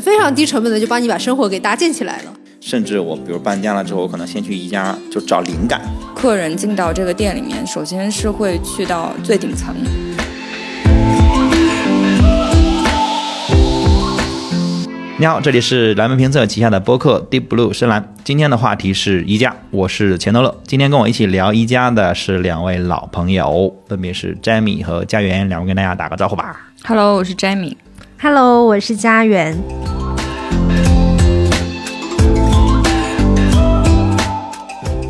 非常低成本的就帮你把生活给搭建起来了。甚至我比如搬家了之后，我可能先去宜家就找灵感。客人进到这个店里面，首先是会去到最顶层。你好，这里是蓝莓评测旗下的播客 Deep Blue 深蓝。今天的话题是宜家，我是钱德勒。今天跟我一起聊宜家的是两位老朋友，分别是 Jamie 和家园，两位跟大家打个招呼吧。Hello，我是 Jamie。Hello，我是家园。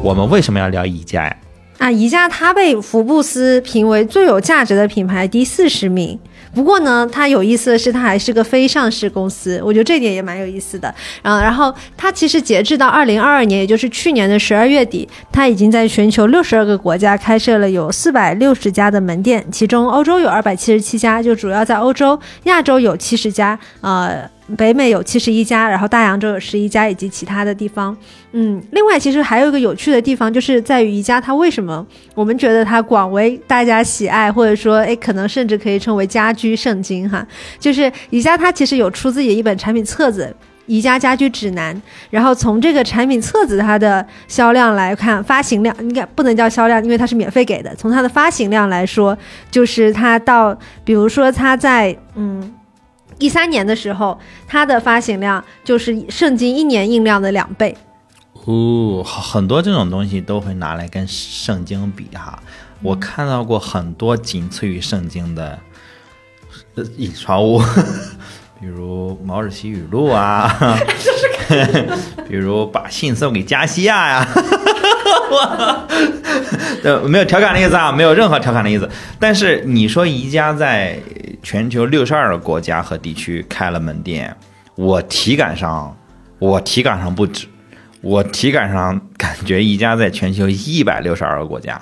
我们为什么要聊宜家呀？啊，宜家它被福布斯评为最有价值的品牌第四十名。不过呢，它有意思的是，它还是个非上市公司，我觉得这点也蛮有意思的。啊，然后它其实截至到二零二二年，也就是去年的十二月底，它已经在全球六十二个国家开设了有四百六十家的门店，其中欧洲有二百七十七家，就主要在欧洲；亚洲有七十家，呃。北美有七十一家，然后大洋洲有十一家，以及其他的地方。嗯，另外其实还有一个有趣的地方，就是在于宜家它为什么我们觉得它广为大家喜爱，或者说哎，可能甚至可以称为家居圣经哈。就是宜家它其实有出自己一本产品册子《宜家家居指南》，然后从这个产品册子它的销量来看，发行量应该不能叫销量，因为它是免费给的。从它的发行量来说，就是它到比如说它在嗯。一三年的时候，它的发行量就是圣经一年印量的两倍。哦，很多这种东西都会拿来跟圣经比哈。我看到过很多仅次于圣经的印刷物，比如毛主席语录啊，比如把信送给加西亚呀。呃，没有调侃的意思啊，没有任何调侃的意思。但是你说宜家在全球六十二个国家和地区开了门店，我体感上，我体感上不止，我体感上感觉宜家在全球一百六十二个国家，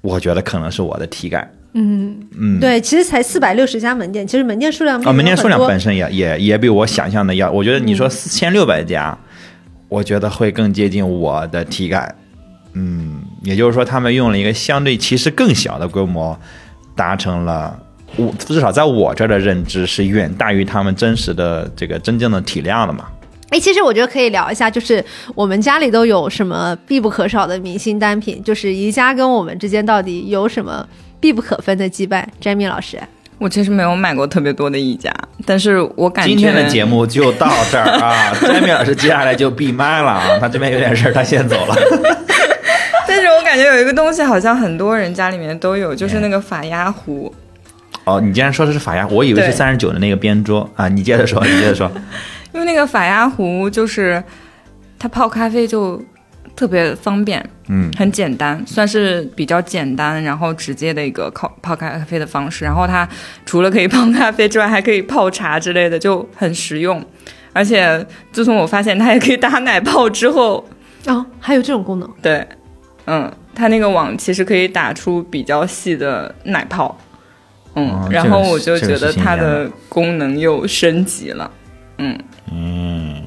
我觉得可能是我的体感。嗯嗯，对，其实才四百六十家门店，其实门店数量啊、哦，门店数量本身也也也比我想象的要，我觉得你说四千六百家，我觉得会更接近我的体感。嗯，也就是说，他们用了一个相对其实更小的规模，达成了我至少在我这儿的认知是远大于他们真实的这个真正的体量的嘛。哎，其实我觉得可以聊一下，就是我们家里都有什么必不可少的明星单品，就是宜家跟我们之间到底有什么必不可分的羁绊？Jamie 老师，我其实没有买过特别多的宜家，但是我感觉今天的节目就到这儿啊，Jamie 老师接下来就闭麦了啊，他这边有点事儿，他先走了。感觉有一个东西好像很多人家里面都有，就是那个法压壶。哦，你既然说的是法压，我以为是三十九的那个边桌啊。你接着说，你接着说。因为那个法压壶就是它泡咖啡就特别方便，嗯，很简单，算是比较简单然后直接的一个泡泡咖啡的方式。然后它除了可以 泡咖啡之外，还可以泡茶之类的，就很实用。而且自从我发现它也可以打奶泡之后，哦，还有这种功能，对。嗯，它那个网其实可以打出比较细的奶泡，嗯，哦、然后我就觉得它的功能又升级了，嗯。嗯，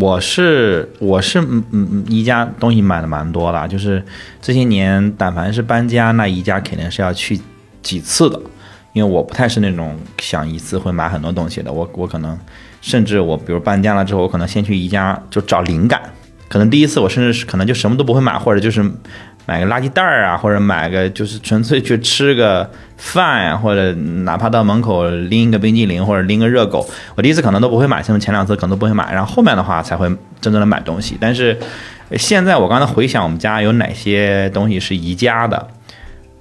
我是我是嗯嗯宜家东西买的蛮多的，就是这些年但凡是搬家，那宜家肯定是要去几次的，因为我不太是那种想一次会买很多东西的，我我可能甚至我比如搬家了之后，我可能先去宜家就找灵感。可能第一次我甚至是可能就什么都不会买，或者就是买个垃圾袋儿啊，或者买个就是纯粹去吃个饭呀、或者哪怕到门口拎一个冰激凌或者拎个热狗，我第一次可能都不会买，甚至前两次可能都不会买，然后后面的话才会真正的买东西。但是现在我刚才回想我们家有哪些东西是宜家的，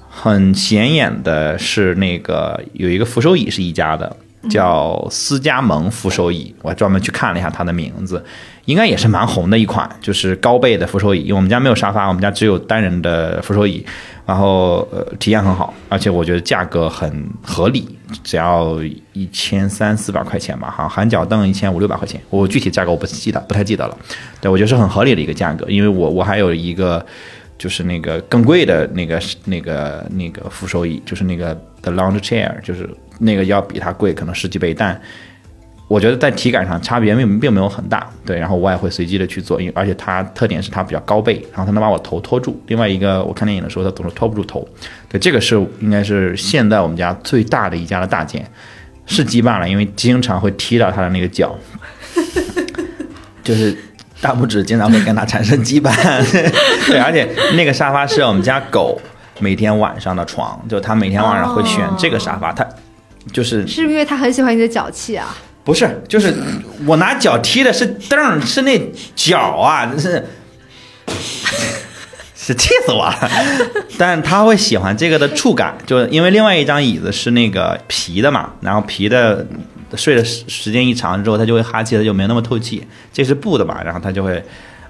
很显眼的是那个有一个扶手椅是宜家的。叫思加盟扶手椅，我还专门去看了一下它的名字，应该也是蛮红的一款，就是高背的扶手椅。因为我们家没有沙发，我们家只有单人的扶手椅，然后呃体验很好，而且我觉得价格很合理，只要一千三四百块钱吧，哈含脚凳一千五六百块钱，我具体价格我不记得，不太记得了。对，我觉得是很合理的一个价格，因为我我还有一个。就是那个更贵的那个那个那个扶手椅，就是那个 the lounge chair，就是那个要比它贵可能十几倍，但我觉得在体感上差别并并没有很大。对，然后我也会随机的去做，因为而且它特点是它比较高背，然后它能把我头托住。另外一个我看电影的时候，它总是托不住头。对，这个是应该是现在我们家最大的一家的大件，是羁绊了，因为经常会踢到它的那个脚，就是大拇指经常会跟它产生羁绊。对，而且那个沙发是我们家狗每天晚上的床，就它每天晚上会选这个沙发，它就是是不是因为他很喜欢你的脚气啊？不是，就是我拿脚踢的是凳儿，是那脚啊，是 是气死我了。但他会喜欢这个的触感，就因为另外一张椅子是那个皮的嘛，然后皮的睡的时时间一长之后，它就会哈气，它就没那么透气。这是布的嘛，然后它就会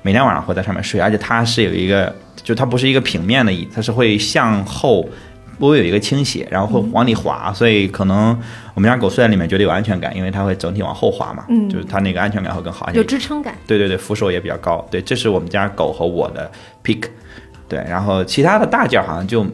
每天晚上会在上面睡，而且它是有一个，就它不是一个平面的椅，它是会向后。微微有一个倾斜，然后会往里滑，所以可能我们家狗睡在里面觉得有安全感，因为它会整体往后滑嘛，嗯就是它那个安全感会更好，有支撑感。对对对，扶手也比较高。对，这是我们家狗和我的 pick。对，然后其他的大件儿好像就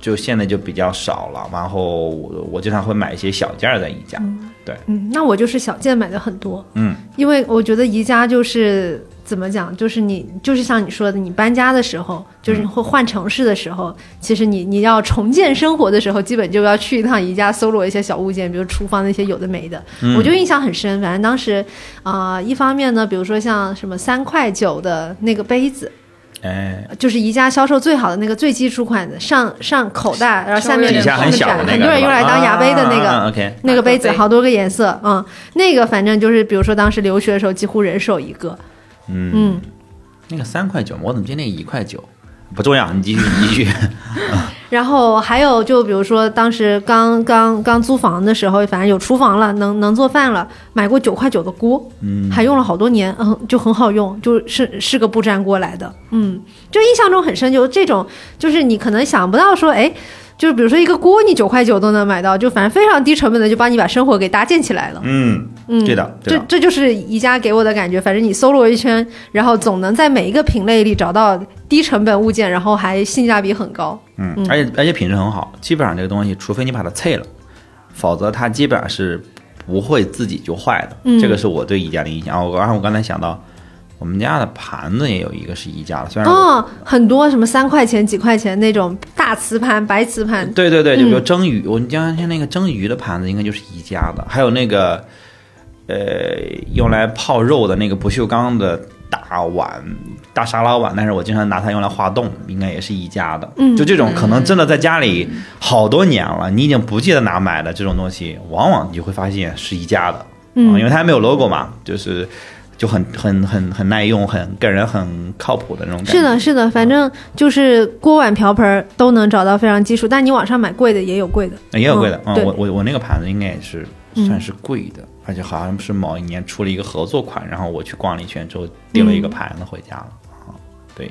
就现在就比较少了，然后我我经常会买一些小件儿在宜家。对，嗯，那我就是小件买的很多，嗯，因为我觉得宜家就是怎么讲，就是你就是像你说的，你搬家的时候，就是你会换城市的时候，其实你你要重建生活的时候，基本就要去一趟宜家搜罗一些小物件，比如厨房那些有的没的，我就印象很深。反正当时啊、一方面呢，比如说像什么三块九的那个杯子。哎，就是宜家销售最好的那个最基础款的，上上口袋，然后下面底下很小的那个，很多人用来当牙杯的那个，那个杯子好多个颜色，嗯，那个反正就是，比如说当时留学的时候，几乎人手一个，嗯，嗯，那个三块九，我怎么记得那一块九？不重要，你继续，你继续。然后还有就比如说当时刚刚刚租房的时候，反正有厨房了，能能做饭了，买过九块九的锅，嗯，还用了好多年，嗯，就很好用，就是是个不粘锅来的，嗯，就印象中很深，就这种，就是你可能想不到说，哎。就是比如说一个锅，你九块九都能买到，就反正非常低成本的，就帮你把生活给搭建起来了。嗯，嗯，对的，这这就是宜家给我的感觉。反正你搜罗一圈，然后总能在每一个品类里找到低成本物件，然后还性价比很高。嗯，而且而且品质很好，基本上这个东西，除非你把它碎了，否则它基本上是不会自己就坏的。嗯这个是我对宜家的印象。我然后我刚才想到，我们家的盘子也有一个是宜家的，虽然哦，很多什么三块钱、几块钱那种大瓷盘、白瓷盘，对对对，就比如嗯蒸鱼，我们家像那个蒸鱼的盘子应该就是宜家的，还有那个呃用来泡肉的那个不锈钢的大碗、大沙拉碗，但是我经常拿它用来化冻，应该也是宜家的。嗯就这种可能真的在家里好多年了，你已经不记得哪买的这种东西，往往你就会发现是宜家的，嗯啊因为它还没有 logo 嘛，就是。就很很很很耐用，很给人很靠谱的那种感觉。是的，是的，反正就是锅碗瓢盆儿都能找到非常基础，但你网上买贵的也有贵的。也有贵的啊、嗯我我我那个盘子应该也是嗯算是贵的，而且好像是某一年出了一个合作款，然后我去逛了一圈之后订了一个盘子回家了啊、对，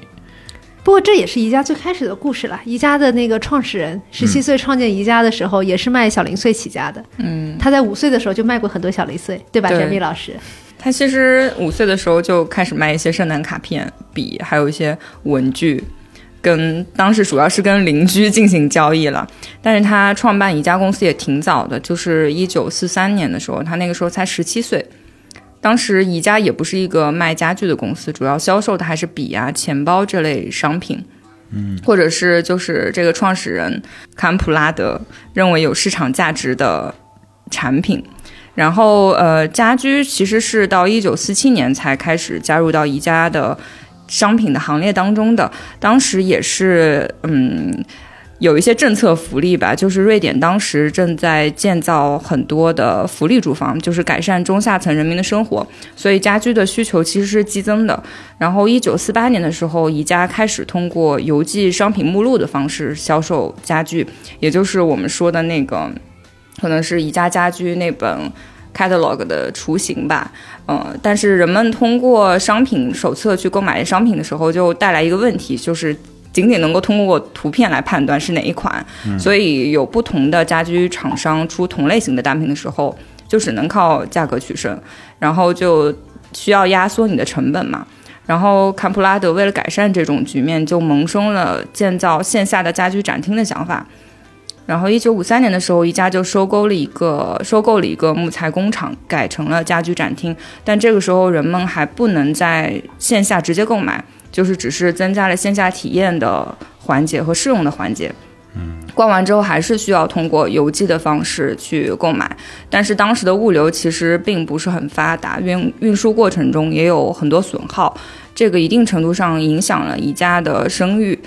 不过这也是宜家最开始的故事了。宜家的那个创始人十七岁创建宜家的时候，也是卖小零碎起家的。嗯，他在五岁的时候就卖过很多小零碎，对吧，对翟蜜老师？他其实五岁的时候就开始卖一些圣诞卡片、笔，还有一些文具，跟当时主要是跟邻居进行交易了。但是他创办宜家公司也挺早的，就是一九四三年的时候，他那个时候才十七岁。当时宜家也不是一个卖家具的公司，主要销售的还是笔啊、钱包这类商品。嗯，或者是就是这个创始人坎普拉德认为有市场价值的产品。然后呃，家居其实是到一九四七年才开始加入到宜家的商品的行列当中的。当时也是嗯，有一些政策福利吧，就是瑞典当时正在建造很多的福利住房，就是改善中下层人民的生活，所以家居的需求其实是激增的。然后一九四八年的时候，宜家开始通过邮寄商品目录的方式销售家具，也就是我们说的那个。可能是宜家家居那本 catalog 的雏形吧，嗯，但是人们通过商品手册去购买商品的时候，就带来一个问题，就是仅仅能够通过图片来判断是哪一款，所以有不同的家居厂商出同类型的单品的时候，就只能靠价格取胜，然后就需要压缩你的成本嘛。然后坎普拉德为了改善这种局面，就萌生了建造线下的家居展厅的想法。然后，一九五三年的时候，宜家就收购了一个收购了一个木材工厂，改成了家居展厅。但这个时候，人们还不能在线下直接购买，就是只是增加了线下体验的环节和试用的环节。逛完之后还是需要通过邮寄的方式去购买，但是当时的物流其实并不是很发达，运运输过程中也有很多损耗，这个一定程度上影响了宜家的声誉。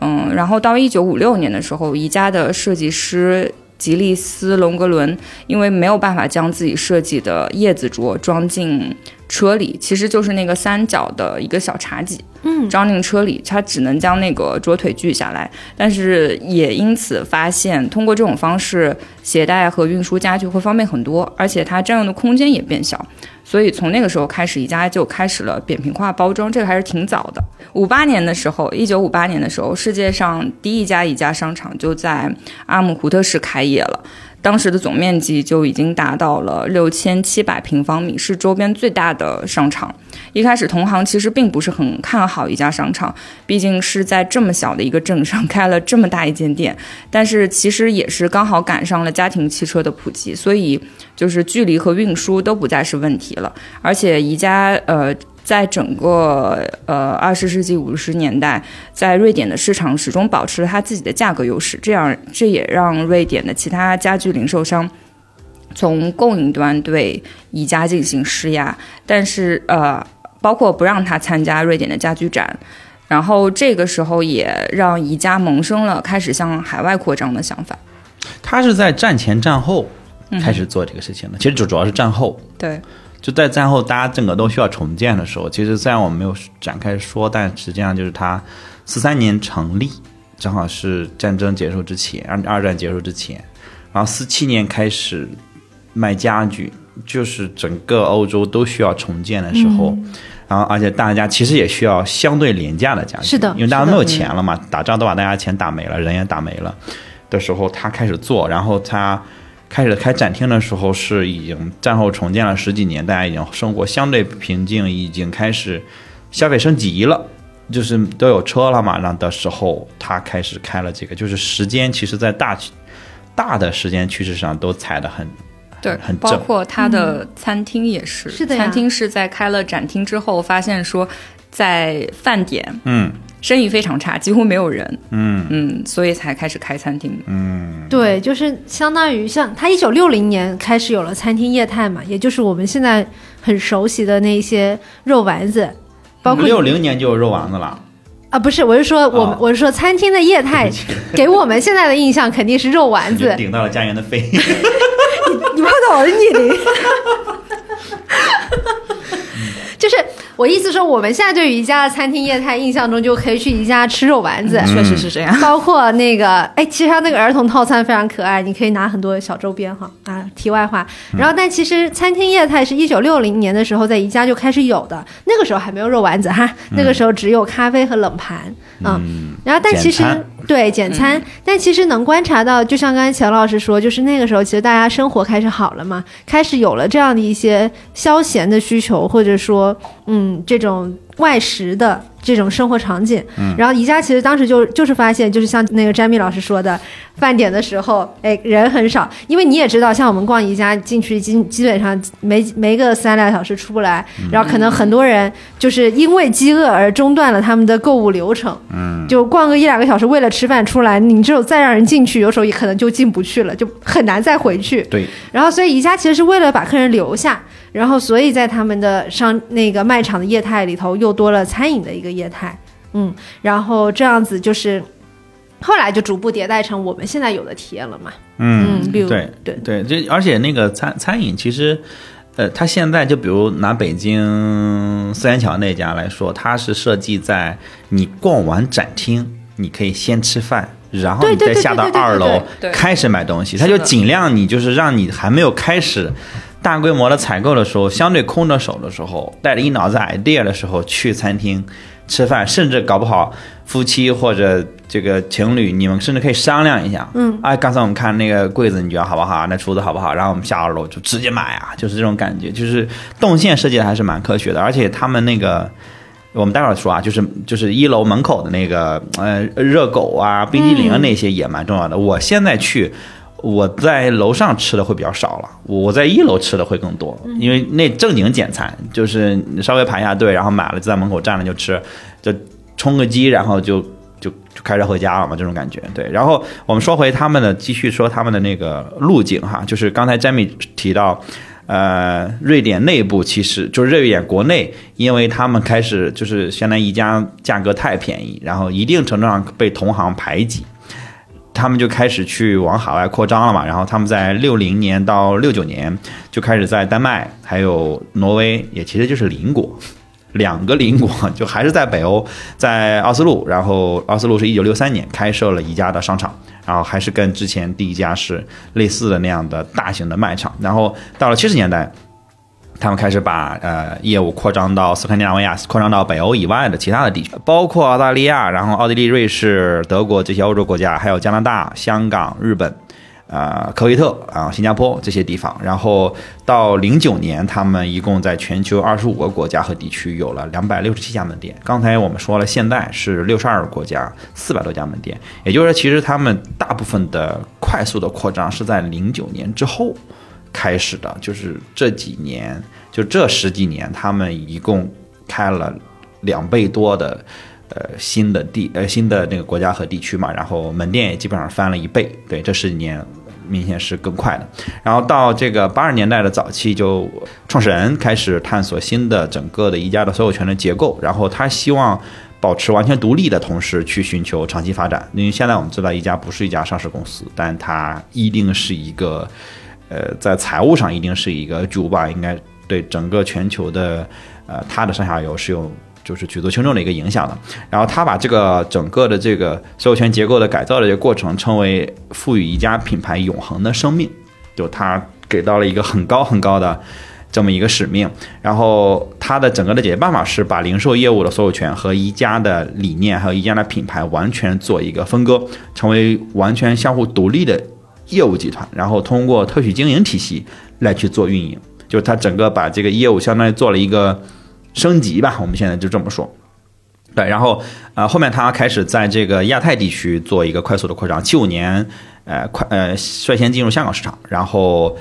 嗯，然后到一九五六年的时候，宜家的设计师吉利斯·隆格伦因为没有办法将自己设计的叶子桌装进车里，其实就是那个三角的一个小茶几，嗯，装进车里，他只能将那个桌腿锯下来，但是也因此发现，通过这种方式携带和运输家具会方便很多，而且它占用的空间也变小。所以从那个时候开始，宜家就开始了扁平化包装，这个还是挺早的。五八年的时候，一九五八年的时候，世界上第一家宜家商场就在阿姆胡特市开业了。当时的总面积就已经达到了六千七百平方米，是周边最大的商场。一开始，同行其实并不是很看好宜家商场，毕竟是在这么小的一个镇上开了这么大一间店。但是其实也是刚好赶上了家庭汽车的普及，所以就是距离和运输都不再是问题了。而且宜家呃。在整个呃二十世纪五十年代，在瑞典的市场始终保持了它自己的价格优势，这样这也让瑞典的其他家具零售商从供应端对宜家进行施压，但是呃，包括不让他参加瑞典的家居展，然后这个时候也让宜家萌生了开始向海外扩张的想法。他是在战前战后开始做这个事情的，其实主主要是战后。对，就在战后，大家整个都需要重建的时候，其实虽然我们没有展开说，但实际上就是他四三年成立，正好是战争结束之前，二二战结束之前，然后四七年开始卖家具，就是整个欧洲都需要重建的时候，然后而且大家其实也需要相对廉价的家具，是的因为大家没有钱了嘛，打仗都把大家钱打没了，人也打没了的时候，他开始做，然后他。开始开展厅的时候是已经战后重建了十几年，大家已经生活相对平静，已经开始消费升级了，就是都有车了嘛。然后的时候，他开始开了这个，就是时间其实在大大的时间趋势上都踩得很对很，正。包括他的餐厅也是，是的呀餐厅是在开了展厅之后，发现说在饭点嗯生意非常差，几乎没有人，嗯。嗯，所以才开始开餐厅。嗯，对，就是相当于像他一九六零年开始有了餐厅业态嘛，也就是我们现在很熟悉的那些肉丸子，包括六零年就有肉丸子了，啊，不是，我是说我、哦我是说餐厅的业态 给我们现在的印象肯定是肉丸子，顶到了家园的肺。你碰到我的逆鳞。就是我意思说，我们现在对于宜家的餐厅业态印象中，就可以去宜家吃肉丸子，确实是这样。包括那个，哎，其实它那个儿童套餐非常可爱，你可以拿很多小周边哈啊。题外话，然后但其实餐厅业态是一九六零年的时候在宜家就开始有的，那个时候还没有肉丸子哈，那个时候只有咖啡和冷盘，嗯，然后但其实对简餐，但其实能观察到，就像刚才钱老师说，就是那个时候其实大家生活开始好了嘛，开始有了这样的一些消闲的需求，或者说嗯这种外食的这种生活场景。嗯然后宜家其实当时就就是发现，就是像那个詹密老师说的，饭点的时候，哎人很少，因为你也知道，像我们逛宜家进去基基本上没没个三两小时出不来，然后可能很多人就是因为饥饿而中断了他们的购物流程。嗯，就逛个一两个小时，为了吃饭出来，你只有再让人进去，有时候也可能就进不去了，就很难再回去。对，然后，所以宜家其实是为了把客人留下，然后所以在他们的商那个卖场的业态里头又多了餐饮的一个业态，嗯，然后这样子就是后来就逐步迭代成我们现在有的体验了嘛，嗯，嗯，比如对对。对，就而且那个餐餐饮其实，呃，它现在就比如拿北京四元桥那家来说，它是设计在你逛完展厅，你可以先吃饭。然后你再下到二楼开始买东西，是的。它就尽量你就是让你还没有开始大规模的采购的时候，相对空着手的时候，带着一脑子 idea 的时候去餐厅吃饭，甚至搞不好夫妻或者这个情侣，你们甚至可以商量一下。嗯，哎，刚才我们看那个柜子，你觉得好不好？那厨子好不好？然后我们下二楼就直接买啊，就是这种感觉，就是动线设计的还是蛮科学的，而且他们那个。我们待会儿说啊，就是就是一楼门口的那个呃热狗啊、冰激凌啊那些也蛮重要的。我现在去，我在楼上吃的会比较少了，我在一楼吃的会更多，因为那正经简餐就是你稍微排一下队，然后买了就在门口站着就吃，就冲个饥，然后就就就开车回家了嘛，这种感觉。对，然后我们说回他们的，继续说他们的那个路径哈，就是刚才 Jamie 提到。呃，瑞典内部其实就是瑞典国内，因为他们开始就是相当于宜家价格太便宜，然后一定程度上被同行排挤，他们就开始去往海外扩张了嘛。然后他们在六零年到六九年就开始在丹麦还有挪威，也其实就是邻国。两个邻国就还是在北欧，在奥斯陆，然后奥斯陆是一九六三年开设了宜家的商场，然后还是跟之前第一家是类似的那样的大型的卖场，然后到了七十年代，他们开始把呃业务扩张到斯堪的纳维亚，扩张到北欧以外的其他的地区，包括澳大利亚，然后奥地利、瑞士、德国这些欧洲国家，还有加拿大、香港、日本。啊，科威特啊，新加坡这些地方，然后到零九年，他们一共在全球二十五个国家和地区有了两百六十七家门店。刚才我们说了，现在是六十二个国家，四百多家门店。也就是说，其实他们大部分的快速的扩张是在零九年之后开始的，就是这几年，就这十几年，他们一共开了两倍多的呃新的地呃新的那个国家和地区嘛，然后门店也基本上翻了一倍。对，这十几年。明显是更快的，然后到这个八十年代的早期，就创始人开始探索新的整个的宜家的所有权的结构，然后他希望保持完全独立的同时，去寻求长期发展。因为现在我们知道宜家不是一家上市公司，但它一定是一个，呃，在财务上一定是一个巨无霸，应该对整个全球的，呃，它的上下游是有。就是举足轻重的一个影响的，然后他把这个整个的这个所有权结构的改造的这个过程称为赋予一家品牌永恒的生命，就他给到了一个很高很高的这么一个使命，然后他的整个的解决办法是把零售业务的所有权和宜家的理念还有宜家的品牌完全做一个分割，成为完全相互独立的业务集团，然后通过特许经营体系来去做运营，就是他整个把这个业务相当于做了一个。升级吧，我们现在就这么说。对，然后呃，后面他开始在这个亚太地区做一个快速的扩张。七五年，呃，快呃率先进入香港市场，然后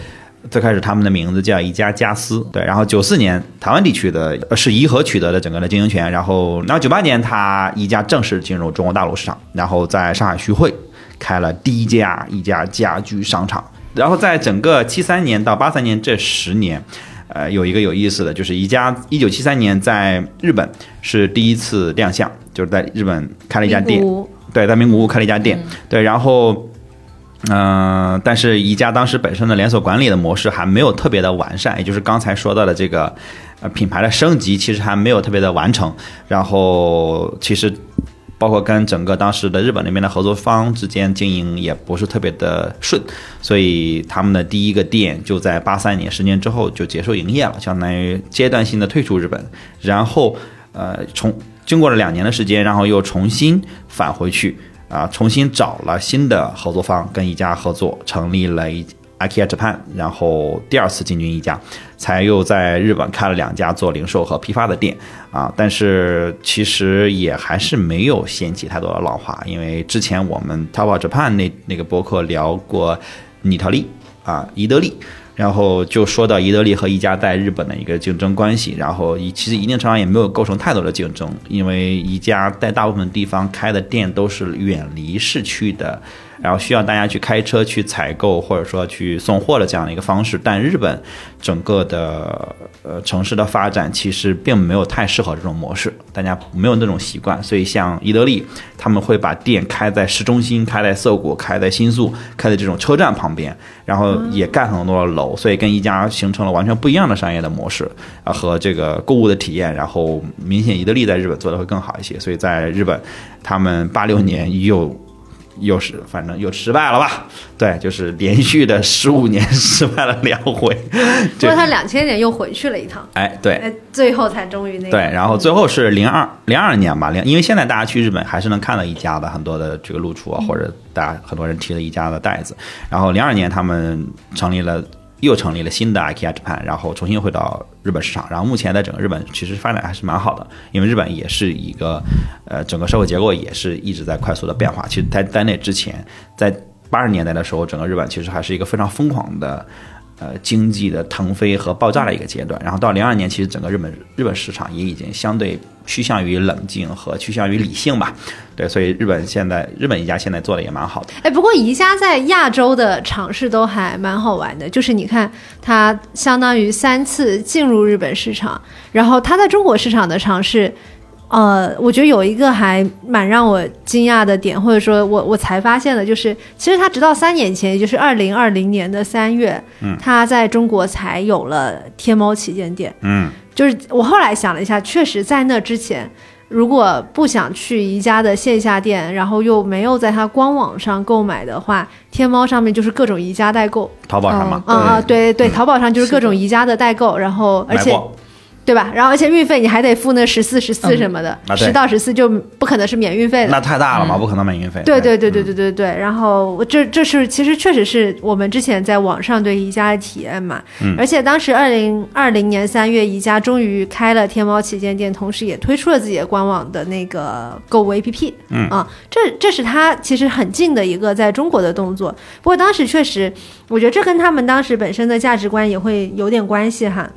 最开始他们的名字叫宜家家私。对，然后九四年台湾地区的是怡和取得的整个的经营权，然后然后九八年他宜家正式进入中国大陆市场，然后在上海徐汇开了第一家一家家居商场。然后在整个七三年到八三年这十年。呃，有一个有意思的就是宜家，一九七三年在日本是第一次亮相，就是在日本开了一家店，对，在名古屋开了一家店，对，然后，嗯，但是宜家当时本身的连锁管理的模式还没有特别的完善，也就是刚才说到的这个，呃，品牌的升级其实还没有特别的完成，然后其实。包括跟整个当时的日本那边的合作方之间经营也不是特别的顺，所以他们的第一个店就在八三年十年之后就结束营业了，相当于阶段性的退出日本，然后呃重经过了两年的时间，然后又重新返回去啊，重新找了新的合作方跟一家合作，成立了一。IKEA Japan，然后第二次进军一家，才又在日本开了两家做零售和批发的店啊，但是其实也还是没有掀起太多的浪花，因为之前我们 Top Japan 那那个博客聊过尼特利啊，伊得利。然后就说到伊得利和宜家在日本的一个竞争关系，然后其实一定程度上也没有构成太多的竞争，因为宜家在大部分地方开的店都是远离市区的。然后需要大家去开车去采购，或者说去送货的这样的一个方式，但日本整个的呃城市的发展其实并没有太适合这种模式，大家没有那种习惯，所以像伊德利他们会把店开在市中心，开在涩谷，开在新宿，开在这种车站旁边，然后也盖很多楼，所以跟一家形成了完全不一样的商业的模式啊和这个购物的体验，然后明显伊德利在日本做的会更好一些，所以在日本他们八六年又。又是反正又失败了吧？对，就是连续的十五年失败了两回。不过他两千年又回去了一趟。哎，对，最后才终于那个。对，然后最后是零二零二年吧，零因为现在大家去日本还是能看到一家的很多的这个露出啊，或者大家很多人提了一家的袋子。然后零二年他们成立了。又成立了新的 IKEA Japan，然后重新回到日本市场。然后目前在整个日本其实发展还是蛮好的，因为日本也是一个，呃，整个社会结构也是一直在快速的变化。其实，在在那之前，在八十年代的时候，整个日本其实还是一个非常疯狂的，呃经济的腾飞和爆炸的一个阶段。然后到零二年，其实整个日本日本市场也已经相对趋向于冷静和趋向于理性吧。对，所以日本现在日本宜家现在做的也蛮好的。哎，不过宜家在亚洲的尝试都还蛮好玩的，就是你看它相当于三次进入日本市场，然后它在中国市场的尝试。呃，我觉得有一个还蛮让我惊讶的点，或者说我我才发现的，就是其实他直到三年前，也就是二零二零年的三月，嗯，他在中国才有了天猫旗舰店，嗯，就是我后来想了一下，确实在那之前，如果不想去宜家的线下店，然后又没有在他官网上购买的话，天猫上面就是各种宜家代购，淘宝上嘛，啊啊，对。对，嗯淘宝上就是各种宜家的代购，然后而且。对吧？然后而且运费你还得付那十四、十四嗯什么的，十、到十四就不可能是免运费的。那太大了嘛，不可能免运费。对对对对嗯对对对。然后这这是其实确实是我们之前在网上对宜家的体验嘛。嗯而且当时二零二零年三月，宜家终于开了天猫旗舰店，同时也推出了自己的官网的那个购物 APP。嗯啊，这这是它其实很近的一个在中国的动作。不过当时确实，我觉得这跟他们当时本身的价值观也会有点关系哈。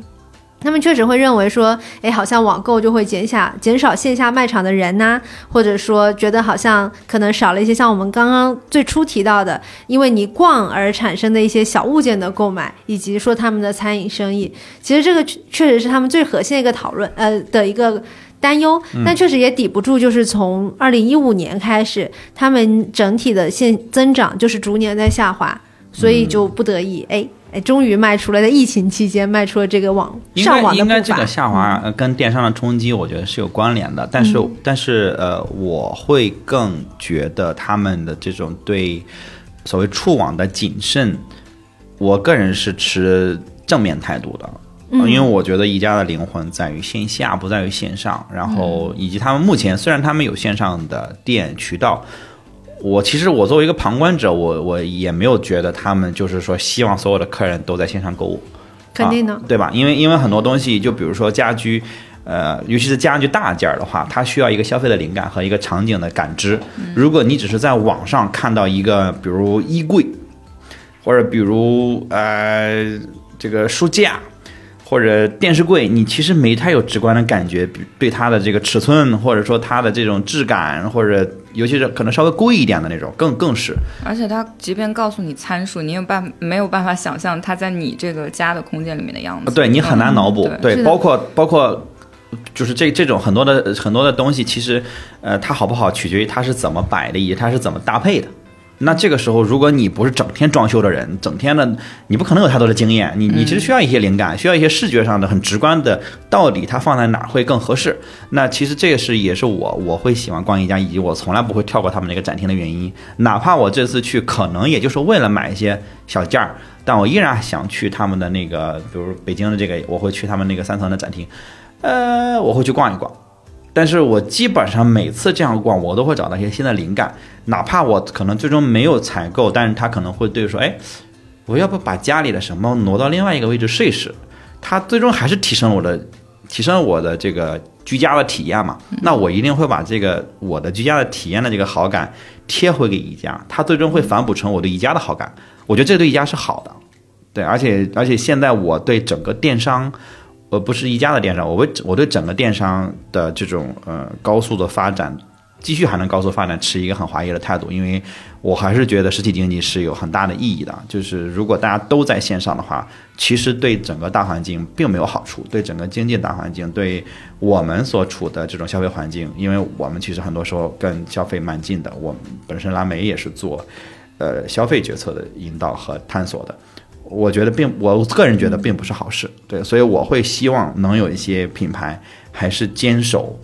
他们确实会认为说，哎，好像网购就会减下减少线下卖场的人呐、或者说觉得好像可能少了一些像我们刚刚最初提到的，因为你逛而产生的一些小物件的购买，以及说他们的餐饮生意，其实这个确确实是他们最核心的一个讨论，呃的一个。担忧，但确实也抵不住，就是从二零一五年开始，他们整体的现增长就是逐年在下滑，所以就不得已，哎哎，终于迈出了在疫情期间迈出了这个网应上网的应该这个下滑呃跟电商的冲击，我觉得是有关联的。但是、嗯但是呃，我会更觉得他们的这种对所谓触网的谨慎，我个人是持正面态度的。嗯因为我觉得宜家的灵魂在于线下，不在于线上。然后以及他们目前虽然他们有线上的店渠道，我其实我作为一个旁观者，我我也没有觉得他们就是说希望所有的客人都在线上购物。肯定的啊，对吧？因为因为很多东西，就比如说家居，呃，尤其是家具大件儿的话，它需要一个消费的灵感和一个场景的感知。如果你只是在网上看到一个，比如衣柜，或者比如呃这个书架。或者电视柜，你其实没太有直观的感觉，比对它的这个尺寸，或者说它的这种质感，或者尤其是可能稍微贵一点的那种，更更是。而且它即便告诉你参数，你有办没有办法想象它在你这个家的空间里面的样子？对你很难脑补，嗯对，包括包括。就是这这种很多的很多的东西，其实，呃，它好不好取决于它是怎么摆的，以及它是怎么搭配的。那这个时候，如果你不是整天装修的人，整天的，你不可能有太多的经验，你你其实需要一些灵感，需要一些视觉上的很直观的，到底它放在哪儿会更合适。那其实这个是也是我我会喜欢逛宜家，以及我从来不会跳过他们那个展厅的原因。哪怕我这次去，可能也就是为了买一些小件儿，但我依然想去他们的那个，比如北京的这个，我会去他们那个三层的展厅，呃，我会去逛一逛。但是我基本上每次这样逛，我都会找到一些新的灵感，哪怕我可能最终没有采购，但是他可能会对说，哎，我要不把家里的什么挪到另外一个位置试一试，它最终还是提升了我的，提升了我的这个居家的体验嘛。那我一定会把这个我的居家的体验的这个好感贴回给宜家，他最终会反哺成我对宜家的好感。我觉得这对宜家是好的，对，而且而且现在我对整个电商。呃，不是一家的电商，我为我对整个电商的这种呃高速的发展，继续还能高速发展持一个很怀疑的态度，因为我还是觉得实体经济是有很大的意义的。就是如果大家都在线上的话，其实对整个大环境并没有好处，对整个经济大环境，对我们所处的这种消费环境，因为我们其实很多时候跟消费蛮近的，我们本身蓝莓也是做呃消费决策的引导和探索的。我觉得并我个人觉得并不是好事，对，所以我会希望能有一些品牌还是坚守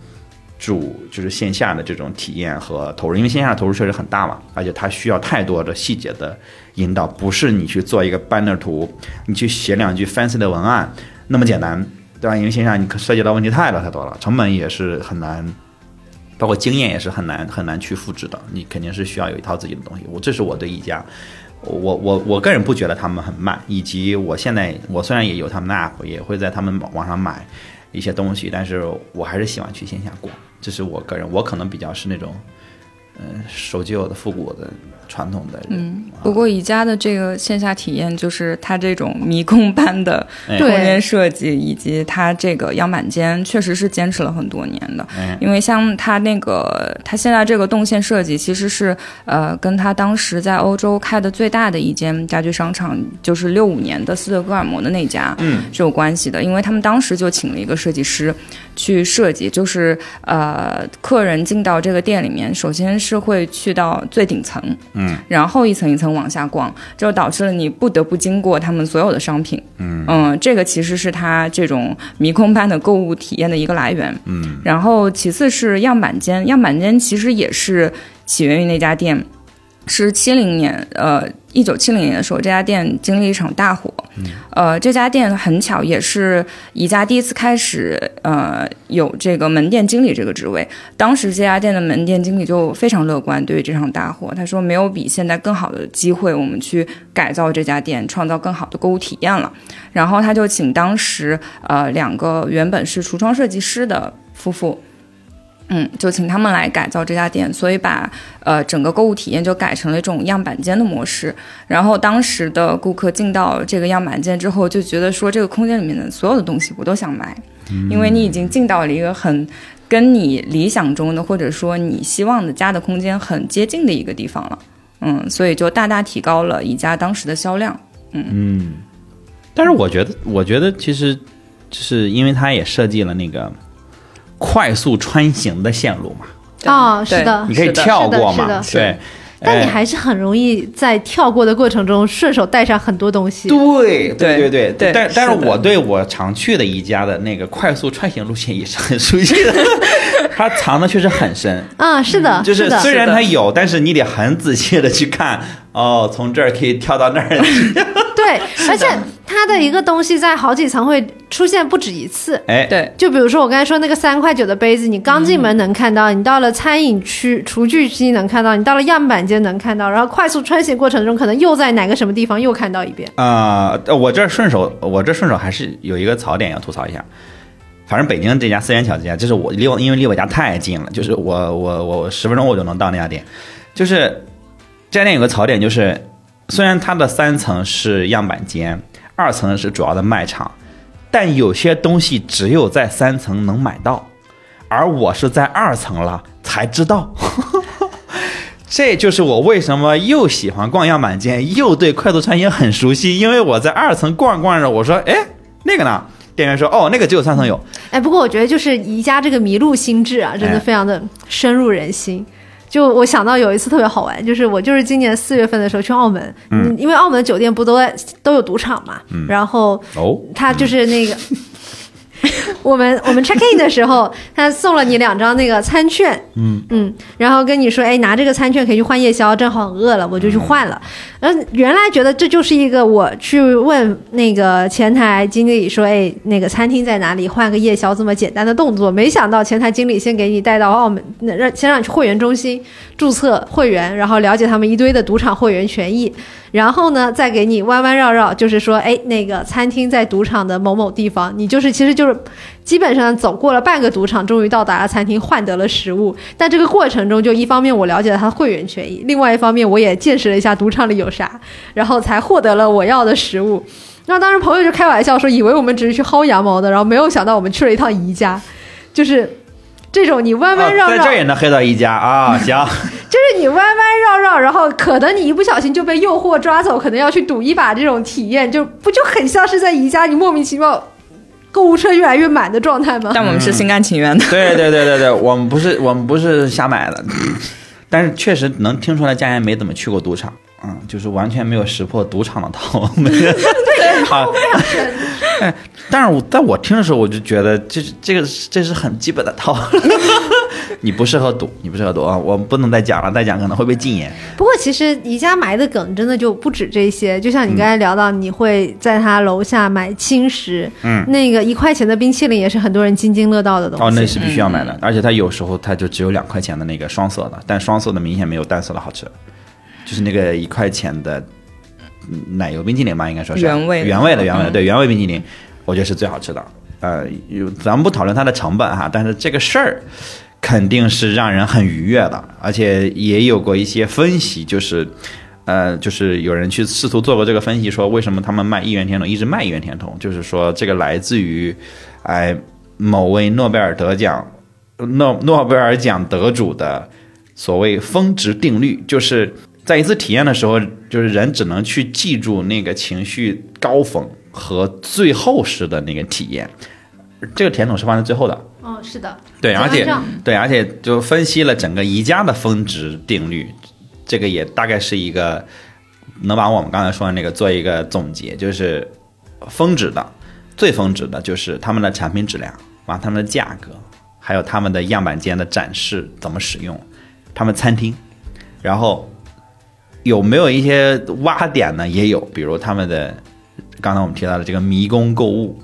住就是线下的这种体验和投入，因为线下的投入确实很大嘛，而且它需要太多的细节的引导，不是你去做一个 banner 图，你去写两句 fancy 的文案那么简单，对吧？因为线下你涉及到问题太多太多了，成本也是很难。包括经验也是很难很难去复制的，你肯定是需要有一套自己的东西。我这是我对宜家，我我我个人不觉得他们很慢，以及我现在我虽然也有他们的 app，也会在他们网上买一些东西，但是我还是喜欢去线下逛。这是我个人，我可能比较是那种嗯、守旧的、复古的、传统的。嗯，不过宜家的这个线下体验，就是它这种迷宫般的哎空间设计，以及它这个样板间，确实是坚持了很多年的。嗯因为像它那个，它现在这个动线设计，其实是呃，跟它当时在欧洲开的最大的一间家居商场，就是六五年的斯德哥尔摩的那家，嗯，是有关系的。因为他们当时就请了一个设计师去设计，就是呃，客人进到这个店里面，首先是会去到最顶层，嗯，然后一层一层往下逛，就导致了你不得不经过他们所有的商品，嗯这个其实是它这种迷宫般的购物体验的一个来源，嗯，然后其次是样板间，样板间其实也是起源于那家店。是七零年，呃，一九七零年的时候，这家店经历一场大火。呃，这家店很巧也是宜家第一次开始，呃，有这个门店经理这个职位。当时这家店的门店经理就非常乐观，对于这场大火，他说没有比现在更好的机会，我们去改造这家店，创造更好的购物体验了。然后他就请当时呃两个原本是橱窗设计师的夫妇。嗯，就请他们来改造这家店，所以把呃整个购物体验就改成了一种样板间的模式。然后当时的顾客进到这个样板间之后，就觉得说这个空间里面的所有的东西我都想买，因为你已经进到了一个很跟你理想中的或者说你希望的家的空间很接近的一个地方了。嗯，所以就大大提高了宜家当时的销量。嗯嗯，但是我觉得，我觉得其实就是因为它也设计了那个快速穿行的线路嘛，哦，是的你，可以跳过嘛，是的是的。对。哎但你还是很容易在跳过的过程中顺手带上很多东西。对对对对对但但是我对我常去的宜家的那个快速穿行路线也是很熟悉的，它藏的确实很深。啊，是的，就是虽然它有，但是你得很仔细的去看，哦，从这儿可以跳到那儿去。对，而且它的一个东西在好几层会出现不止一次。哎，对，就比如说我刚才说那个三块九的杯子，你刚进门能看到，你到了餐饮区、厨具区能看到，你到了样板间能看到，然后快速穿行过程中可能又在哪个什么地方又看到一遍。啊、呃我这儿顺手，我这顺手还是有一个槽点要吐槽一下。反正北京这家四元桥这家，就是我离我因为离我家太近了，就是我我我十分钟我就能到那家店。就是这家店有个槽点，就是虽然它的三层是样板间，二层是主要的卖场，但有些东西只有在三层能买到，而我是在二层了才知道。这就是我为什么又喜欢逛样板间，又对快速穿行很熟悉，因为我在二层逛着逛着，我说，哎，那个呢？店员说，哦，那个只有三层有。哎，不过我觉得就是宜家这个迷路心智啊，真的哎非常的深入人心。就我想到有一次特别好玩，就是我就是今年四月份的时候去澳门，嗯，因为澳门酒店不都在都有赌场嘛，然后哦，他就是那个。我们我们 check in 的时候，他送了你两张那个餐券，嗯。嗯，然后跟你说，哎，拿这个餐券可以去换夜宵，正好很饿了，我就去换了。然后原来觉得这就是一个我去问那个前台经理说，哎，那个餐厅在哪里，换个夜宵这么简单的动作，没想到前台经理先给你带到澳门，那让先让你去会员中心注册会员，然后了解他们一堆的赌场会员权益，然后呢再给你弯弯绕绕，就是说，哎，那个餐厅在赌场的某某地方，你就是其实就是基本上走过了半个赌场，终于到达了餐厅，换得了食物。但这个过程中，就一方面我了解了他的会员权益，另外一方面我也见识了一下赌场里有啥，然后才获得了我要的食物。那当时朋友就开玩笑说，以为我们只是去薅羊毛的，然后没有想到我们去了一趟宜家，就是这种你弯弯绕啊在，这也能黑到宜家啊！行，就是你弯弯绕绕，然后可能你一不小心就被诱惑抓走，可能要去赌一把，这种体验就不就很像是在宜家你莫名其妙购物车越来越满的状态吗？但我们是心甘情愿的。对对对对对，我们不是我们不是瞎买的，但是确实能听出来佳妍没怎么去过赌场，嗯，就是完全没有识破赌场的套路。对 好，哎，但是我在我听的时候，我就觉得这是这个这是很基本的套路。你不适合赌，你不适合赌啊！我不能再讲了，再讲可能会被禁言。不过其实宜家埋的梗真的就不止这些，就像你刚才聊到，你会在他楼下买轻食，嗯，那个一块钱的冰淇淋也是很多人津津乐道的东西。哦，那是必须要买的，而且它有时候它就只有两块钱的那个双色的，但双色的明显没有单色的好吃，就是那个一块钱的嗯奶油冰淇淋吧，应该说是原味原味的原味的，嗯对原味冰淇淋，我觉得是最好吃的。呃，有咱们不讨论它的成本哈，但是这个事儿肯定是让人很愉悦的，而且也有过一些分析，就是。呃，就是有人去试图做过这个分析，说为什么他们卖一元甜筒一直卖一元甜筒，就是说这个来自于，哎，某位诺贝尔得奖诺诺贝尔奖得主的所谓峰值定律，就是在一次体验的时候，就是人只能去记住那个情绪高峰和最后时的那个体验。这个甜筒是放在最后的，哦，是的，对，而且对，而且就分析了整个宜家的峰值定律，这个也大概是一个能把我们刚才说的那个做一个总结，就是峰值的最峰值的就是他们的产品质量，完他们的价格，还有他们的样板间的展示怎么使用，他们餐厅，然后有没有一些挖点呢？也有，比如他们的刚才我们提到的这个迷宫购物，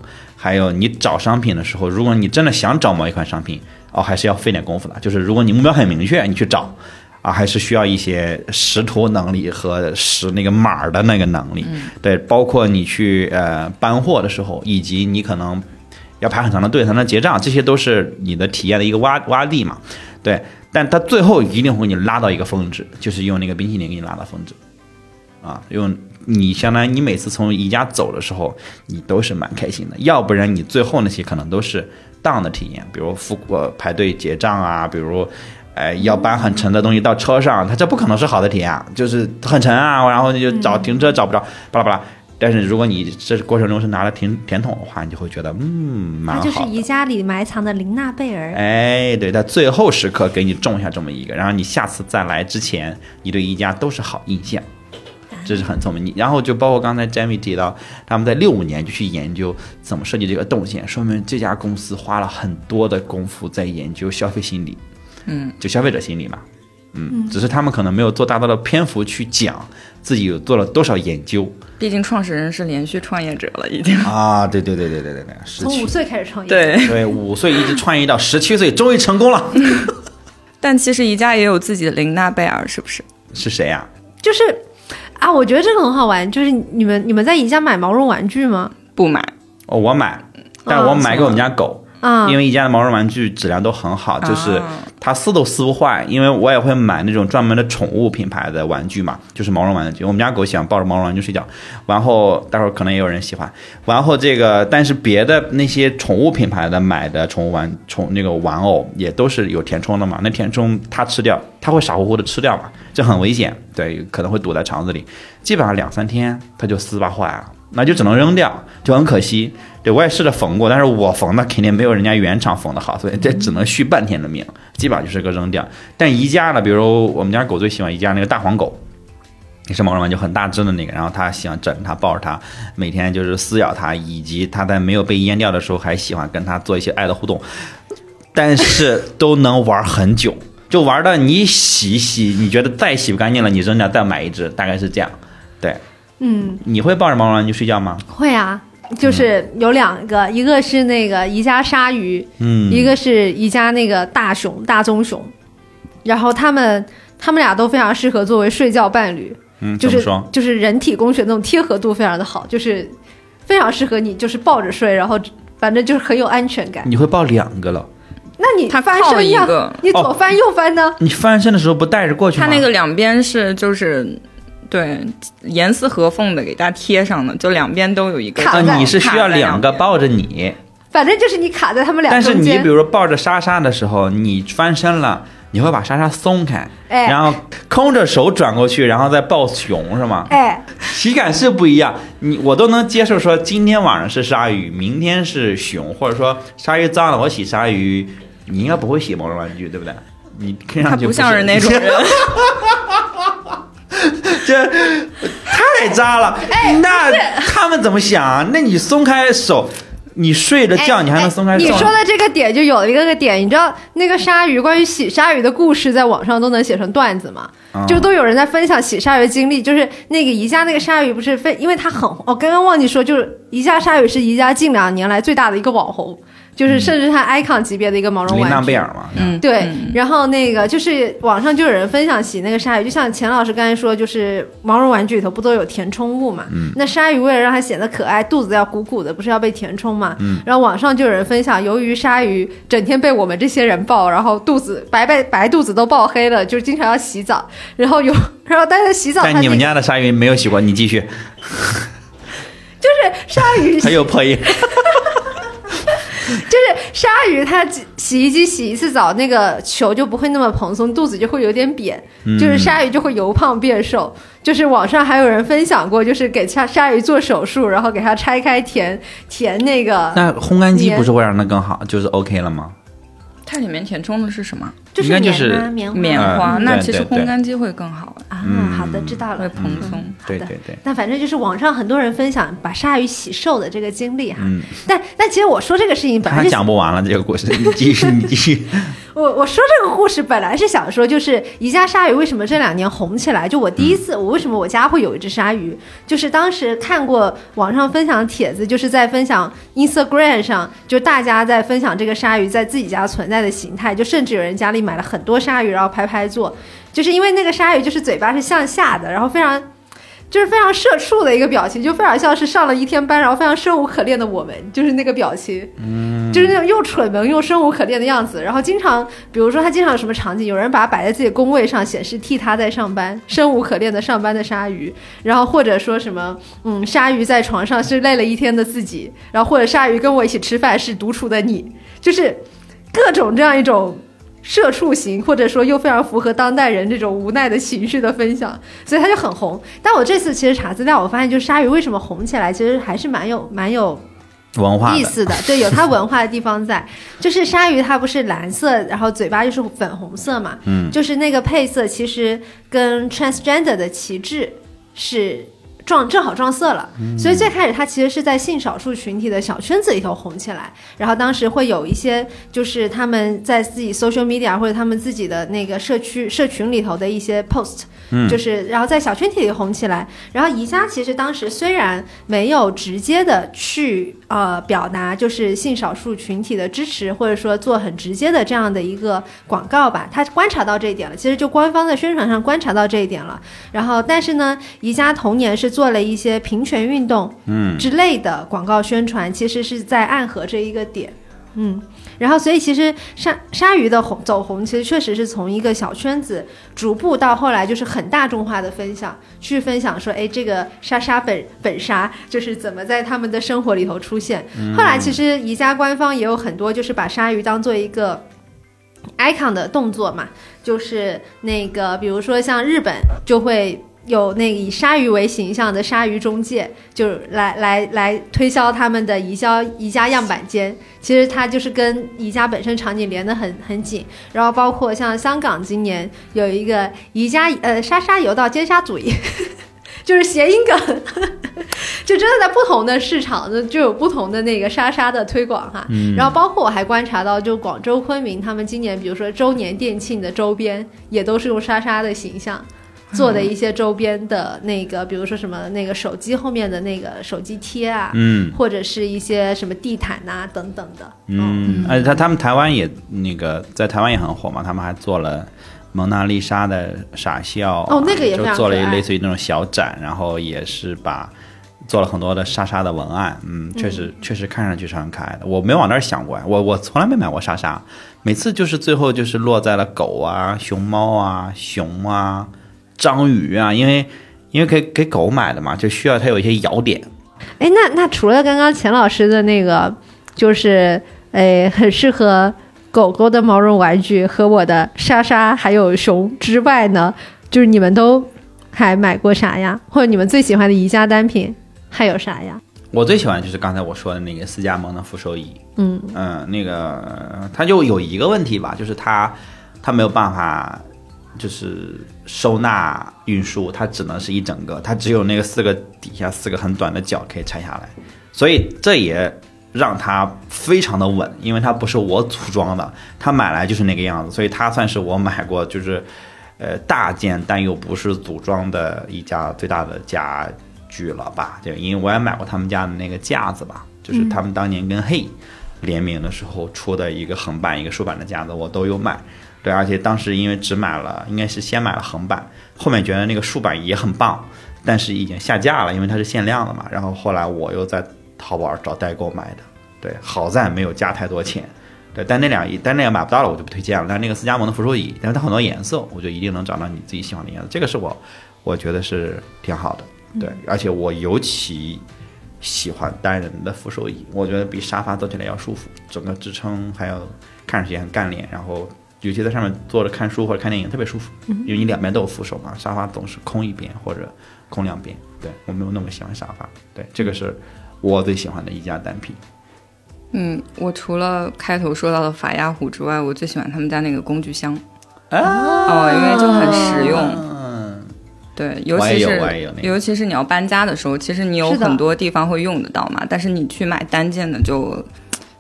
还有你找商品的时候，如果你真的想找某一款商品，哦，还是要费点功夫的。就是如果你目标很明确，你去找啊，还是需要一些识图能力和识那个码儿的那个能力。对，包括你去呃搬货的时候，以及你可能要排很长的队才能结账，这些都是你的体验的一个洼洼地嘛。对，但它最后一定会给你拉到一个峰值，就是用那个冰淇淋给你拉到峰值。啊，用你相当于你每次从宜家走的时候，你都是蛮开心的，要不然你最后那些可能都是当的体验，比如付呃排队结账啊，比如。哎，要搬很沉的东西到车上，它这不可能是好的体验啊，就是很沉啊，然后你就找停车找不着，巴拉巴拉。但是如果你这过程中是拿了甜甜筒的话，你就会觉得嗯蛮好。它就是宜家里埋藏的玲娜贝儿。哎，对，在最后时刻给你种下这么一个，然后你下次再来之前，你对宜家都是好印象，这是很聪明。你然后就包括刚才 Jamie 提到，他们在六五年就去研究怎么设计这个动线，说明这家公司花了很多的功夫在研究消费心理，嗯，就消费者心理嘛。嗯，只是他们可能没有做大大的篇幅去讲自己有做了多少研究毕竟创始人是连续创业者了，已经。啊！对对对对对对对，十从五岁开始创业，，对，对五岁一直创业到十七岁，终于成功了。但其实宜家也有自己的玲娜贝尔，是不是？是谁呀、就是啊，我觉得这个很好玩，就是你们你们在宜家买毛绒玩具吗？不买，哦，我买，但是我买给我们家狗，啊，因为宜家的毛绒玩具质量都很好，就是啊它撕都撕不坏。因为我也会买那种专门的宠物品牌的玩具嘛，就是毛绒玩具。我们家狗喜欢抱着毛绒玩具睡觉，然后待会儿可能也有人喜欢。然后这个，但是别的那些宠物品牌的买的宠物玩宠那个玩偶也都是有填充的嘛，那填充它吃掉，它会傻乎乎的吃掉嘛，这很危险，对，可能会堵在肠子里，基本上两三天它就撕吧坏了。那就只能扔掉，就很可惜。对我也试着缝过，但是我缝的肯定没有人家原厂缝的好，所以这只能续半天的命，基本上就是个扔掉。但宜家呢，比如我们家狗最喜欢宜家那个大黄狗，也是毛绒玩具，很大只的那个，然后它喜欢枕它、抱着它，每天就是撕咬它，以及它在没有被阉掉的时候，还喜欢跟它做一些爱的互动，但是都能玩很久，就玩到你洗洗，你觉得再洗不干净了，你扔掉再买一只，大概是这样。对，嗯，你会抱着毛绒玩具睡觉吗？会啊，就是有两个，一个是那个宜家鲨鱼，嗯，一个是宜家那个大熊大棕熊，然后他们他们俩都非常适合作为睡觉伴侣，嗯，就是？就是人体工学那种贴合度非常的好，就是非常适合你，就是抱着睡，然后反正就是很有安全感。你会抱两个了？那你他翻身呀你左翻右翻呢？你翻身的时候不带着过去吗？它那个两边是就是。对，严丝合缝的给它贴上的，就两边都有一个。啊，你是需要两个抱着你，反正就是你卡在他们俩但是你比。如说抱着莎莎的时候，你翻身了，你会把莎莎松开，哎然后空着手转过去，然后再抱熊是吗？哎，体感是不一样，你我都能接受说今天晚上是鲨鱼，明天是熊，或者说鲨鱼脏了我洗鲨鱼，你应该不会洗毛绒玩具对不对？你看上去它不像是那种人，这太渣了。哎那他们怎么想啊？那你松开手，你睡着觉，哎你还能松开手？你说的这个点就有一个个点，你知道那个鲨鱼关于洗鲨鱼的故事，在网上都能写成段子吗？啊就都有人在分享洗鲨鱼经历，就是那个宜家那个鲨鱼不是非，因为它很，我刚刚忘记说，就是宜家鲨鱼是宜家近两年来最大的一个网红，就是甚至它 icon 级别的一个毛绒琳娜玩具。贝尔嘛，嗯，对，嗯然后那个就是网上就有人分享起那个鲨鱼，就像钱老师刚才说，就是毛绒玩具里头不都有填充物嘛？嗯那鲨鱼为了让它显得可爱，肚子要鼓鼓的，不是要被填充嘛？嗯然后网上就有人分享，由于鲨鱼整天被我们这些人抱，然后肚子白白白肚子都抱黑了，就是经常要洗澡，然后有，然后但是洗澡它但你们家的鲨鱼没有洗过，你继续，就是鲨鱼很 有破音。就是鲨鱼，它洗洗衣机洗一次澡，那个球就不会那么蓬松，肚子就会有点扁，嗯就是鲨鱼就会由胖变瘦。就是网上还有人分享过，就是给鲨鲨鱼做手术，然后给它拆开填填那个，那烘干机不是会让它更好，就是 OK 了吗？它里面填充的是什么？就是应该就是棉花棉花，嗯那其实烘干机会更好，啊。嗯好的，知道了会了。蓬松。好的对对对，那反正就是网上很多人分享把鲨鱼洗瘦的这个经历哈，嗯，但但其实我说这个事情本来就是讲不完了这个故事，你继续，你继续。我我说这个故事本来是想说，就是宜家鲨鱼为什么这两年红起来？就我第一次，我为什么我家会有一只鲨鱼？就是当时看过网上分享的帖子，就是在分享 Instagram 上，就大家在分享这个鲨鱼在自己家存在的形态，就甚至有人家里买了很多鲨鱼，然后拍拍做，就是因为那个鲨鱼就是嘴巴是向下的，然后非常。就是非常社畜的一个表情，就非常像是上了一天班，然后非常生无可恋的我们，就是那个表情。就是那种又蠢萌又生无可恋的样子。然后经常，比如说他经常有什么场景，有人把它摆在自己工位上，显示替他在上班，生无可恋的上班的鲨鱼。然后或者说什么，嗯，鲨鱼在床上是累了一天的自己，然后或者鲨鱼跟我一起吃饭是独处的你，就是各种这样一种。社畜型，或者说又非常符合当代人这种无奈的情绪的分享，所以它就很红。但我这次其实查资料，我发现就是鲨鱼为什么红起来，其实还是蛮有蛮有文化，意思的，对，有它文化的地方在。就是鲨鱼它不是蓝色，然后嘴巴就是粉红色嘛，嗯，就是那个配色其实跟 transgender 的旗帜是。撞正好撞色了，所以最开始它其实是在性少数群体的小圈子里头红起来，然后当时会有一些就是他们在自己 social media 或者他们自己的那个社区社群里头的一些 post，嗯就是然后在小圈体里红起来。然后宜家其实当时虽然没有直接的去呃表达就是性少数群体的支持，或者说做很直接的这样的一个广告吧，他观察到这一点了。其实就官方在宣传上观察到这一点了。然后但是呢，宜家同年是做了一些平权运动嗯之类的广告宣传，其实是在暗合这一个点。嗯，然后所以其实鲨鲨鱼的红走红，其实确实是从一个小圈子逐步到后来就是很大众化的分享，去分享说，哎，这个莎莎本本鲨就是怎么在他们的生活里头出现。后来其实宜家官方也有很多就是把鲨鱼当做一个 icon 的动作嘛，就是那个比如说像日本就会。有那个以鲨鱼为形象的鲨鱼中介，就是来来来推销他们的宜家宜家样板间。其实它就是跟宜家本身场景连得很很紧。然后包括像香港今年有一个宜家呃沙沙游到尖沙咀，就是谐音梗，就真的在不同的市场呢就有不同的那个沙沙的推广哈。嗯然后包括我还观察到，就广州昆明他们今年比如说周年店庆的周边也都是用沙沙的形象。做的一些周边的那个，比如说什么那个手机后面的那个手机贴啊，嗯。或者是一些什么地毯呐、等等的。嗯，而且他他们台湾也那个在台湾也很火嘛，他们还做了蒙娜丽莎的傻笑啊，哦那个也非就做了一类似于那种小展，然后也是把做了很多的莎莎的文案，嗯，确实确实看上去是很可爱的。我没往那儿想过，我我从来没买过莎莎，每次就是最后就是落在了狗啊、熊猫啊、熊啊、章鱼啊，因为因为给给狗买的嘛，就需要它有一些咬点。哎，那那除了刚刚钱老师的那个，就是哎很适合狗狗的毛绒玩具和我的莎莎还有熊之外呢，就是你们都还买过啥呀？或者你们最喜欢的宜家单品还有啥呀？我最喜欢就是刚才我说的那个斯加蒙的扶手椅，嗯嗯，那个它就有一个问题吧，就是它它没有办法就是收纳运输，它只能是一整个，它只有那个四个底下四个很短的角可以拆下来，所以这也让它非常的稳，因为它不是我组装的，它买来就是那个样子，所以它算是我买过就是呃大件但又不是组装的一家最大的家具了吧？就因为我也买过他们家的那个架子吧，就是他们当年跟嘿。联名的时候出的一个横版一个竖版的架子，我都有买。对，而且当时因为只买了，应该是先买了横版，后面觉得那个竖版也很棒，但是已经下架了，因为它是限量的嘛。然后后来我又在淘宝找代购买的，对，好在没有加太多钱。对，但那两但那个买不到了，我就不推荐了。但那个斯加蒙的扶手椅，但是它很多颜色，我觉得一定能找到你自己喜欢的颜色，这个是我我觉得是挺好的。对，而且我尤其喜欢单人的扶手椅，我觉得比沙发坐起来要舒服，整个支撑还有看上去也很干练，然后。尤其在上面坐着看书或者看电影特别舒服，因为你两边都有扶手嘛，沙发总是空一边或者空两边。对我没有那么喜欢沙发，对这个是我最喜欢的一家单品。嗯，我除了开头说到的法压虎之外，我最喜欢他们家那个工具箱，啊哦，因为就很实用。嗯，对，尤其是尤其是你要搬家的时候，其实你有很多地方会用得到嘛，但是你去买单件的就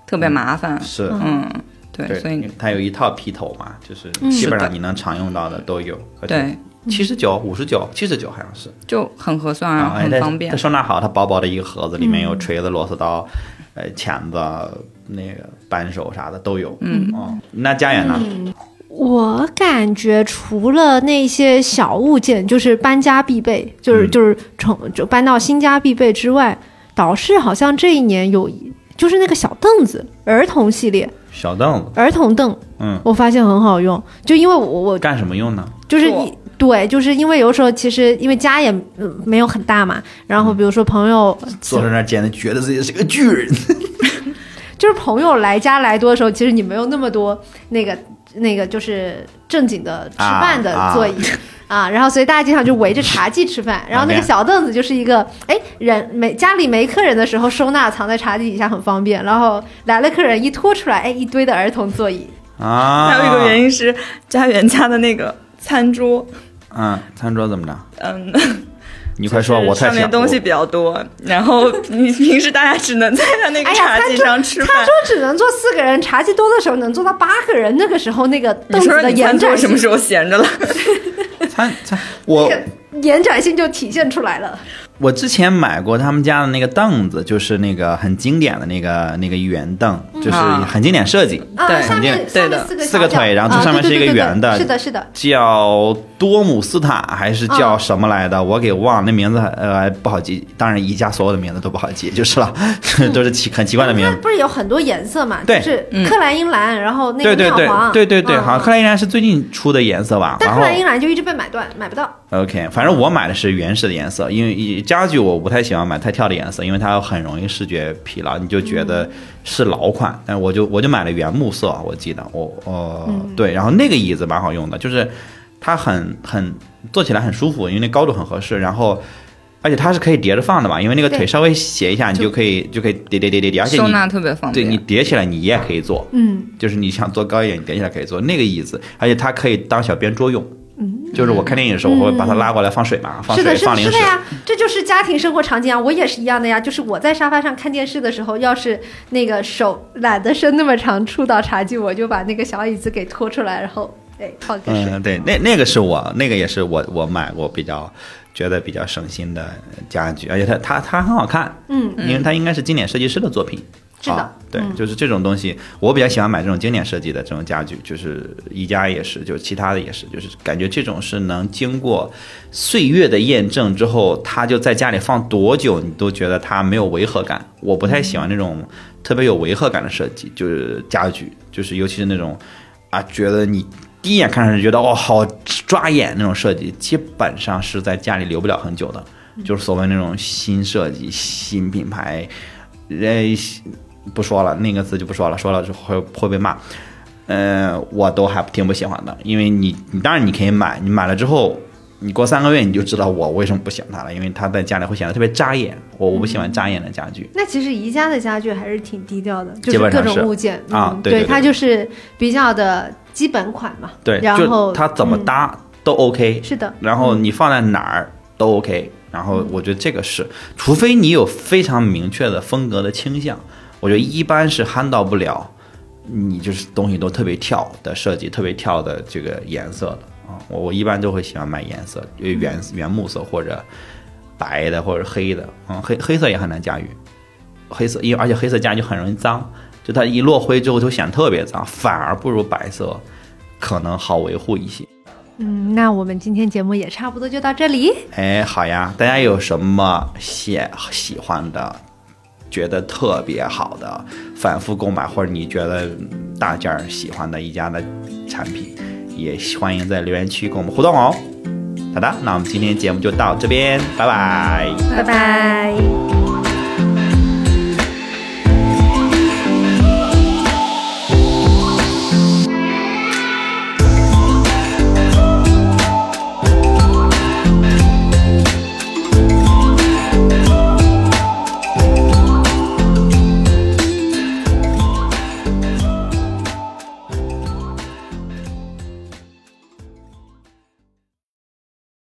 特别麻烦。是，嗯，对，对，所以它有一套批头嘛，就是嗯基本上你能常用到的都有。对，七十九、五十九、七十九好像是。就很合算啊，很方便它。收纳好，它薄薄的一个盒子，里面有嗯锤子、螺丝刀、呃钳子、那个扳手啥的都有。嗯哦，那家园呢？我感觉除了那些小物件，就是搬家必备，就是、嗯就是从就搬到新家必备之外，导师好像这一年有就是那个小凳子，儿童系列小凳子，儿童凳，嗯，我发现很好用，就因为我我干什么用呢？就是你对，就是因为有时候其实因为家也嗯没有很大嘛，然后比如说朋友坐在那儿简直觉得自己是个巨人。就是朋友来家来多的时候，其实你没有那么多那个那个就是正经的吃饭的啊座椅。啊然后所以大家经常就围着茶几吃饭，然后那个小凳子就是一个哎人没家里没客人的时候收纳藏在茶几底下很方便，然后来了客人一拖出来，哎一堆的儿童座椅，啊，还有一个原因是家园家的那个餐桌，嗯，餐桌怎么着？嗯，你快说，我太想上面东西比较多，然后你平时大家只能在他那个茶几上吃饭他说只能坐四个人，茶几多的时候能坐到八个人，那个时候那个凳子的你餐桌延展性什么时候闲着了？我 餐餐我那个延展性就体现出来了。我之前买过他们家的那个凳子，就是那个很经典的那个那个圆凳，就是啊很经典设计，啊，对很经典对的四个腿然后这啊上面是一个圆的是的，是的，叫多姆斯塔还是叫嗯什么来的？我给忘了，那名字呃不好记。当然，宜家所有的名字都不好记，就是了，都是奇很奇怪的名字。不是有很多颜色嘛？对就是嗯克莱因蓝，然后那个对对对对对对，嗯好像克莱因蓝是最近出的颜色吧？但克莱因蓝就一直被买断，买不到。OK，反正我买的是原始的颜色，因为以家具我不太喜欢买太跳的颜色，因为它很容易视觉疲劳，你就觉得是老款。但我就我就买了原木色，我记得我呃、对，然后那个椅子蛮好用的，就是它很很坐起来很舒服，因为那高度很合适，然后。而且它是可以叠着放的嘛，因为那个腿稍微斜一下，你就可以就可以叠叠叠叠叠，而且收纳特别方便对。你叠起来你也可以坐，嗯，就是你想坐高一点，你叠起来可以坐那个椅子，而且它可以当小边桌用。就是我看电影的时候，我会把它拉过来放水嘛，放是的，水放零食是的是的。呀，这就是家庭生活场景啊。我也是一样的呀，就是我在沙发上看电视的时候，要是那个手懒得伸那么长触到茶几，我就把那个小椅子给拖出来，然后哎放个水。嗯，对，那那个是我，那个也是我我买过比较觉得比较省心的家具，而且它它它很好看，嗯，因为它应该是经典设计师的作品。是的啊对，嗯就是这种东西，我比较喜欢买这种经典设计的这种家具，就是宜家也是，就是其他的也是，就是感觉这种是能经过岁月的验证之后，它就在家里放多久，你都觉得它没有违和感。我不太喜欢那种特别有违和感的设计，就是家具，就是尤其是那种啊，觉得你第一眼看上去觉得哦好抓眼那种设计，基本上是在家里留不了很久的。就是所谓那种新设计、新品牌，呃，不说了，那个字就不说了，说了之后会会被骂。呃，我都还挺不喜欢的，因为你你当然你可以买，你买了之后，你过三个月你就知道我为什么不喜欢它了，因为它在家里会显得特别扎眼，我我不喜欢扎眼的家具。那其实宜家的家具还是挺低调的，就是各种物件嗯，啊对它就是比较的基本款嘛。对，然后就它怎么嗯搭都 OK，、是的，然后你放在哪儿都 OK，然后我觉得这个是，除非你有非常明确的风格的倾向，我觉得一般是 handle 到不了，你就是东西都特别跳的设计，特别跳的这个颜色的啊，我我一般都会喜欢买颜色，原原木色或者白的或者黑的，嗯，黑黑色也很难驾驭，黑色因为而且黑色家具很容易脏。就它一落灰之后就显得特别脏，反而不如白色可能好维护一些。嗯，那我们今天节目也差不多就到这里。哎，好呀，大家有什么喜喜欢的，觉得特别好的，反复购买或者你觉得大件儿喜欢的一家的产品，也欢迎在留言区跟我们互动哦。好的，那我们今天节目就到这边，拜拜。拜拜。